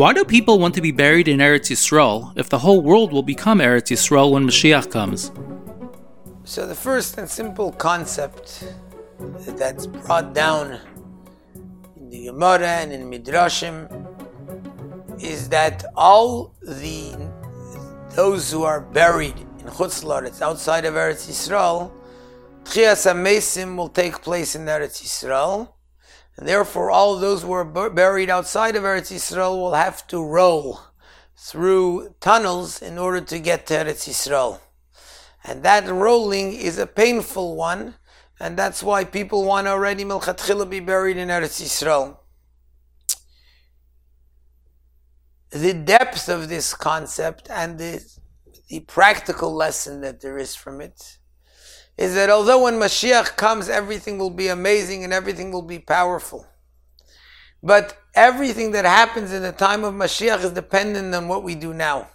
Why do people want to be buried in Eretz Yisrael if the whole world will become Eretz Yisrael when Mashiach comes? So, the first and simple concept that's brought down in the Gemara and in Midrashim is that all the those who are buried in Chutz outside of Eretz Yisrael, Tchias HaMesim will take place in Eretz Yisrael, and therefore all those who are buried outside of Eretz Yisrael will have to roll through tunnels in order to get to Eretz Yisrael. And that rolling is a painful one, and that's why people want already milchatchila be buried in Eretz Yisrael. The depth of this concept and the, the practical lesson that there is from it is that although when Mashiach comes, everything will be amazing and everything will be powerful. But everything that happens in the time of Mashiach is dependent on what we do now.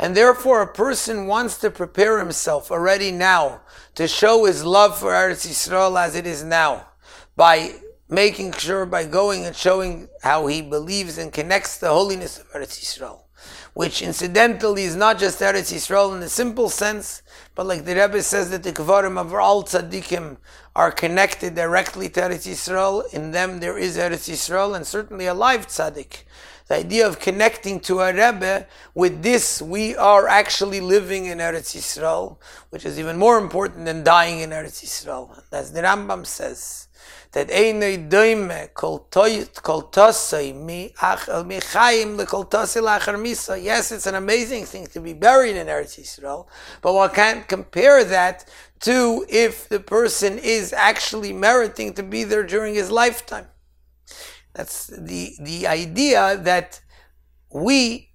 And therefore, a person wants to prepare himself already now to show his love for Eretz Yisrael as it is now by making sure, by going and showing how he believes and connects the holiness of Eretz Yisrael which incidentally is not just Eretz Yisrael in the simple sense, but like the Rebbe says that the Kvarim of all tzaddikim are connected directly to Eretz Yisrael. In them there is Eretz Yisrael, and certainly a live tzaddik. The idea of connecting to a Rebbe, with this we are actually living in Eretz Yisrael, which is even more important than dying in Eretz Yisrael. As the Rambam says, that einay doime kol toyt kol tosay mi ach el mi chayim le kol tosay lachar misa. Yes, it's an amazing thing to be buried in Eretz Yisrael, but one can't compare that to if the person is actually meriting to be there during his lifetime. That's the, the idea that we,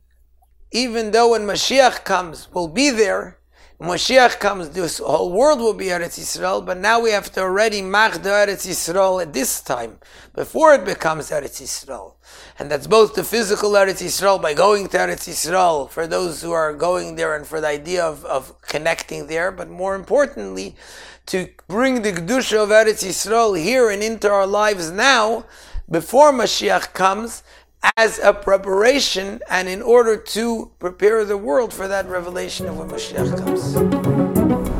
even though when Mashiach comes, will be there, when Mashiach comes, this whole world will be Eretz Yisrael, but now we have to already mach the Eretz Yisrael at this time, before it becomes Eretz Yisrael. And that's both the physical Eretz Yisrael by going to Eretz Yisrael, for those who are going there and for the idea of, of connecting there, but more importantly, to bring the Kedusha of Eretz Yisrael here and into our lives now, before Mashiach comes, as a preparation and in order to prepare the world for that revelation of when Mashiach comes.